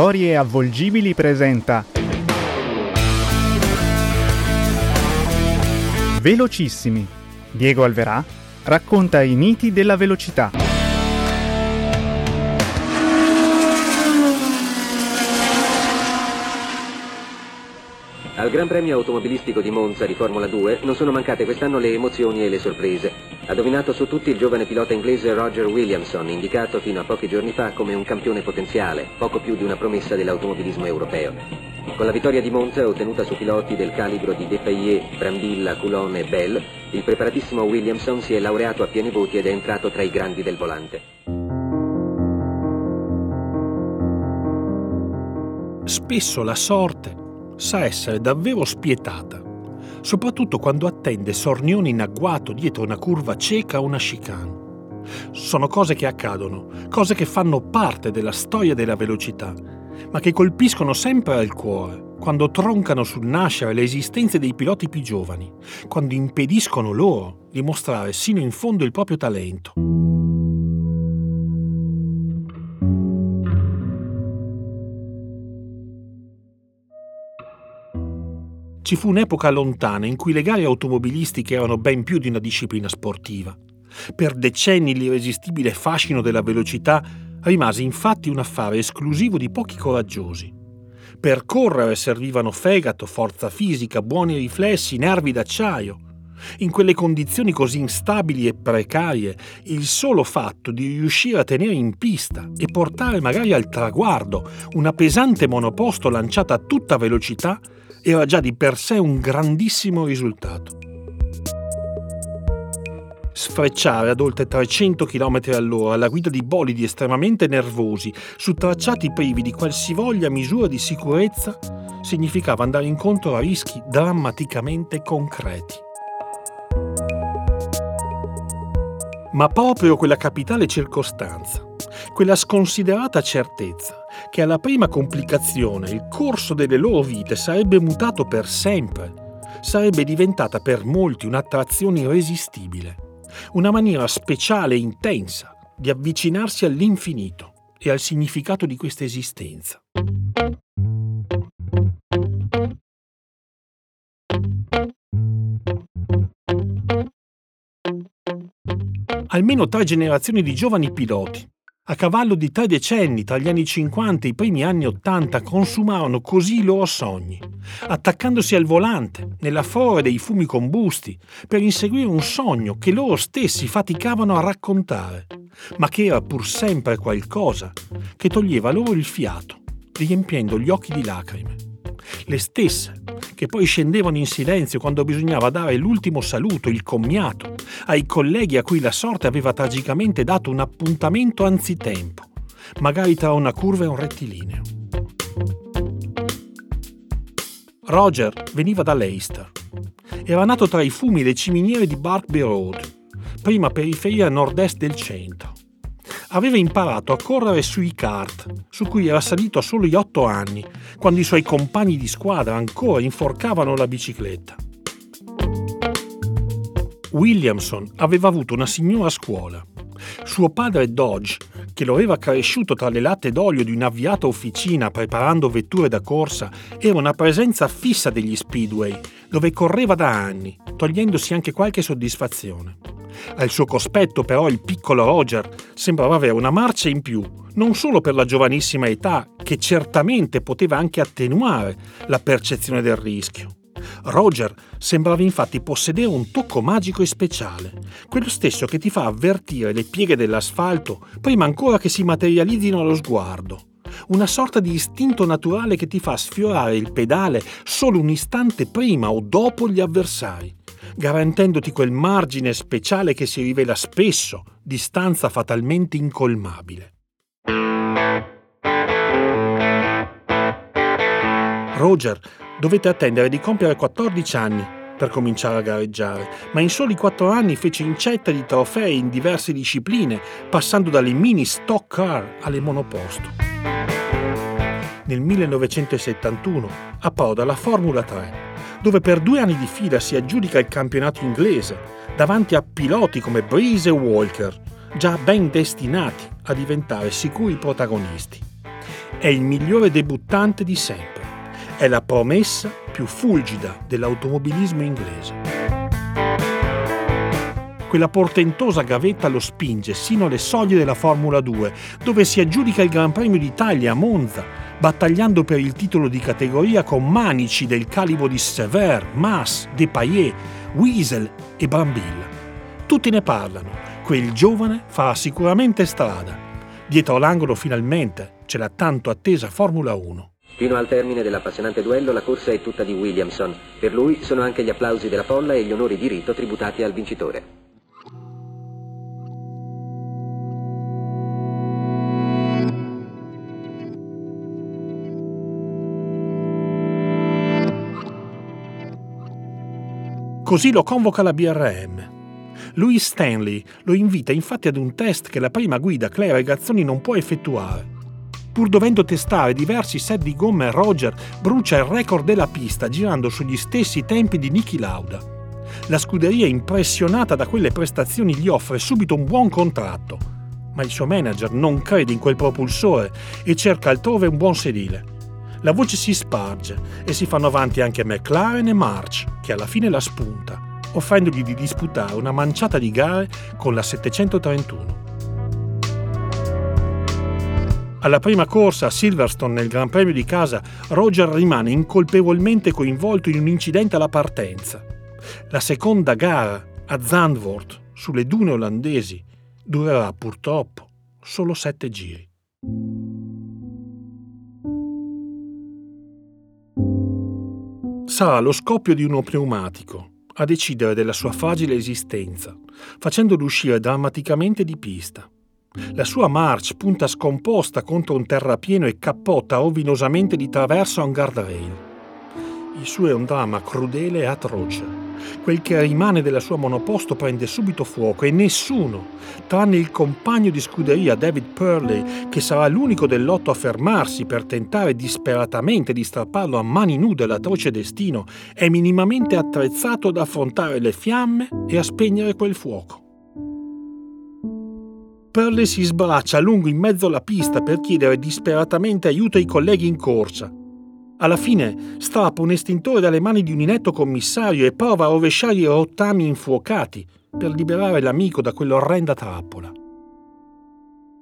Storie avvolgibili presenta Velocissimi. Diego Alverà racconta i miti della velocità. Al Gran Premio Automobilistico di Monza di Formula 2 non sono mancate quest'anno le emozioni e le sorprese. Ha dominato su tutti il giovane pilota inglese Roger Williamson, indicato fino a pochi giorni fa come un campione potenziale, poco più di una promessa dell'automobilismo europeo. Con la vittoria di Monza ottenuta su piloti del calibro di Depailler, Brambilla, Coulon e Bell, il preparatissimo Williamson si è laureato a pieni voti ed è entrato tra i grandi del volante. Spesso la sorte sa essere davvero spietata, soprattutto quando attende sornione in agguato dietro una curva cieca o una chicane. Sono cose che accadono, cose che fanno parte della storia della velocità, ma che colpiscono sempre al cuore, quando troncano sul nascere le esistenze dei piloti più giovani, quando impediscono loro di mostrare sino in fondo il proprio talento. Ci fu un'epoca lontana in cui le gare automobilistiche erano ben più di una disciplina sportiva. Per decenni l'irresistibile fascino della velocità rimase infatti un affare esclusivo di pochi coraggiosi. Per correre servivano fegato, forza fisica, buoni riflessi, nervi d'acciaio. In quelle condizioni così instabili e precarie, il solo fatto di riuscire a tenere in pista e portare magari al traguardo una pesante monoposto lanciata a tutta velocità era già di per sé un grandissimo risultato. Sfrecciare ad oltre 300 km all'ora alla guida di bolidi estremamente nervosi su tracciati privi di qualsivoglia misura di sicurezza significava andare incontro a rischi drammaticamente concreti. Ma proprio quella capitale circostanza, quella sconsiderata certezza che alla prima complicazione il corso delle loro vite sarebbe mutato per sempre, sarebbe diventata per molti un'attrazione irresistibile, una maniera speciale e intensa di avvicinarsi all'infinito e al significato di questa esistenza. Almeno tre generazioni di giovani piloti, a cavallo di tre decenni tra gli anni 50 e i primi anni 80, consumarono così i loro sogni, attaccandosi al volante, nella fora dei fumi combusti, per inseguire un sogno che loro stessi faticavano a raccontare, ma che era pur sempre qualcosa che toglieva loro il fiato, riempiendo gli occhi di lacrime. Le stesse che poi scendevano in silenzio quando bisognava dare l'ultimo saluto, il commiato, ai colleghi a cui la sorte aveva tragicamente dato un appuntamento anzitempo, magari tra una curva e un rettilineo. Roger veniva da Leicester. Era nato tra i fumi e le ciminiere di Barkby Road, prima periferia nord-est del centro aveva imparato a correre sui kart, su cui era salito a soli otto anni, quando i suoi compagni di squadra ancora inforcavano la bicicletta. Williamson aveva avuto una signora scuola. Suo padre Dodge, che lo aveva cresciuto tra le latte d'olio di un'avviata officina preparando vetture da corsa, era una presenza fissa degli speedway, dove correva da anni, togliendosi anche qualche soddisfazione. Al suo cospetto però il piccolo Roger sembrava avere una marcia in più, non solo per la giovanissima età, che certamente poteva anche attenuare la percezione del rischio. Roger sembrava infatti possedere un tocco magico e speciale, quello stesso che ti fa avvertire le pieghe dell'asfalto prima ancora che si materializzino allo sguardo. Una sorta di istinto naturale che ti fa sfiorare il pedale solo un istante prima o dopo gli avversari garantendoti quel margine speciale che si rivela spesso distanza fatalmente incolmabile. Roger dovette attendere di compiere 14 anni per cominciare a gareggiare, ma in soli 4 anni fece incetta di trofei in diverse discipline, passando dalle mini stock car alle monoposto. Nel 1971 approda la Formula 3 dove per due anni di fila si aggiudica il campionato inglese, davanti a piloti come Breeze e Walker, già ben destinati a diventare sicuri protagonisti. È il migliore debuttante di sempre. È la promessa più fulgida dell'automobilismo inglese. Quella portentosa gavetta lo spinge sino alle soglie della Formula 2, dove si aggiudica il Gran Premio d'Italia a Monza, battagliando per il titolo di categoria con manici del calibro di Sever, Mas, Depayet, Wiesel e Brambilla. Tutti ne parlano. Quel giovane farà sicuramente strada. Dietro l'angolo finalmente c'è la tanto attesa Formula 1. Fino al termine dell'appassionante duello la corsa è tutta di Williamson. Per lui sono anche gli applausi della folla e gli onori di rito tributati al vincitore. Così lo convoca la BRM. Louis Stanley lo invita infatti ad un test che la prima guida Clara Regazzoni non può effettuare. Pur dovendo testare diversi set di gomme, Roger brucia il record della pista girando sugli stessi tempi di Niki Lauda. La scuderia, impressionata da quelle prestazioni, gli offre subito un buon contratto, ma il suo manager non crede in quel propulsore e cerca altrove un buon sedile la voce si sparge e si fanno avanti anche McLaren e March, che alla fine la spunta, offrendogli di disputare una manciata di gare con la 731. Alla prima corsa a Silverstone nel Gran Premio di casa, Roger rimane incolpevolmente coinvolto in un incidente alla partenza. La seconda gara, a Zandvoort, sulle dune olandesi, durerà purtroppo solo sette giri. Sarà lo scoppio di uno pneumatico a decidere della sua fragile esistenza, facendolo uscire drammaticamente di pista. La sua March punta scomposta contro un terrapieno e cappotta rovinosamente di traverso a un guardrail. Il suo è un dramma crudele e atroce. Quel che rimane della sua monoposto prende subito fuoco e nessuno, tranne il compagno di scuderia David Purley, che sarà l'unico del lotto a fermarsi per tentare disperatamente di strapparlo a mani nude all'atroce destino, è minimamente attrezzato ad affrontare le fiamme e a spegnere quel fuoco. Purley si sbraccia lungo in mezzo alla pista per chiedere disperatamente aiuto ai colleghi in corsa, alla fine strappa un estintore dalle mani di un inetto commissario e prova a rovesciare i rottami infuocati per liberare l'amico da quell'orrenda trappola.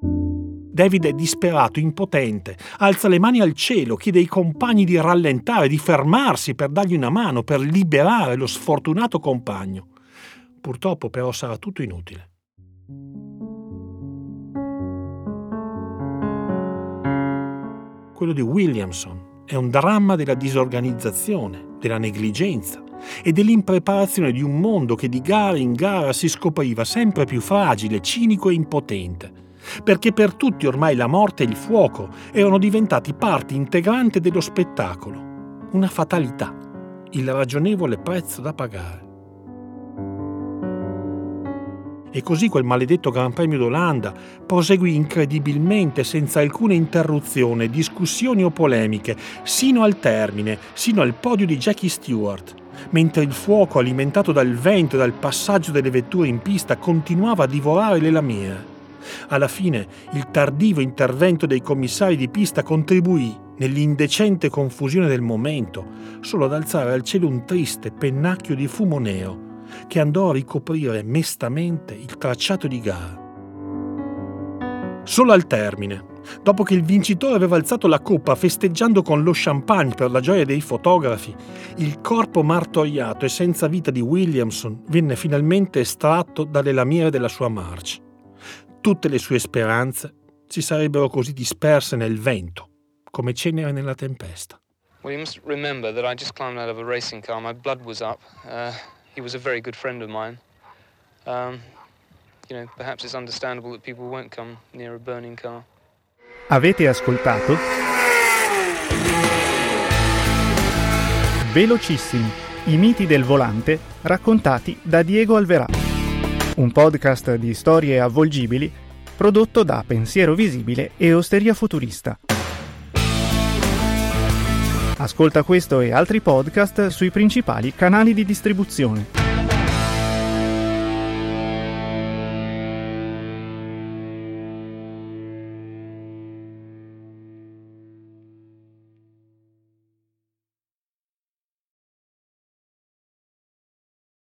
David è disperato, impotente, alza le mani al cielo, chiede ai compagni di rallentare, di fermarsi per dargli una mano, per liberare lo sfortunato compagno. Purtroppo però sarà tutto inutile. Quello di Williamson è un dramma della disorganizzazione, della negligenza e dell'impreparazione di un mondo che di gara in gara si scopriva sempre più fragile, cinico e impotente, perché per tutti ormai la morte e il fuoco erano diventati parte integrante dello spettacolo, una fatalità, il ragionevole prezzo da pagare. E così quel maledetto Gran Premio d'Olanda proseguì incredibilmente senza alcuna interruzione, discussioni o polemiche, sino al termine, sino al podio di Jackie Stewart, mentre il fuoco alimentato dal vento e dal passaggio delle vetture in pista continuava a divorare le lamiere. Alla fine il tardivo intervento dei commissari di pista contribuì, nell'indecente confusione del momento, solo ad alzare al cielo un triste pennacchio di fumo nero che andò a ricoprire mestamente il tracciato di gara. Solo al termine, dopo che il vincitore aveva alzato la coppa festeggiando con lo champagne per la gioia dei fotografi, il corpo martoriato e senza vita di Williamson venne finalmente estratto dalle lamiere della sua marcia. Tutte le sue speranze si sarebbero così disperse nel vento, come cenere nella tempesta. Well, you must remember that I just climbed out of a racing car. My blood was up. Uh... he was a very good friend of mine. Um, you know, perhaps it's understandable that people won't come near a burning car. Avete ascoltato? Velocissimi, i miti del volante raccontati da Diego Alverà. Un podcast di storie avvolgibili prodotto da Pensiero Visibile e Osteria Futurista. Ascolta questo e altri podcast sui principali canali di distribuzione.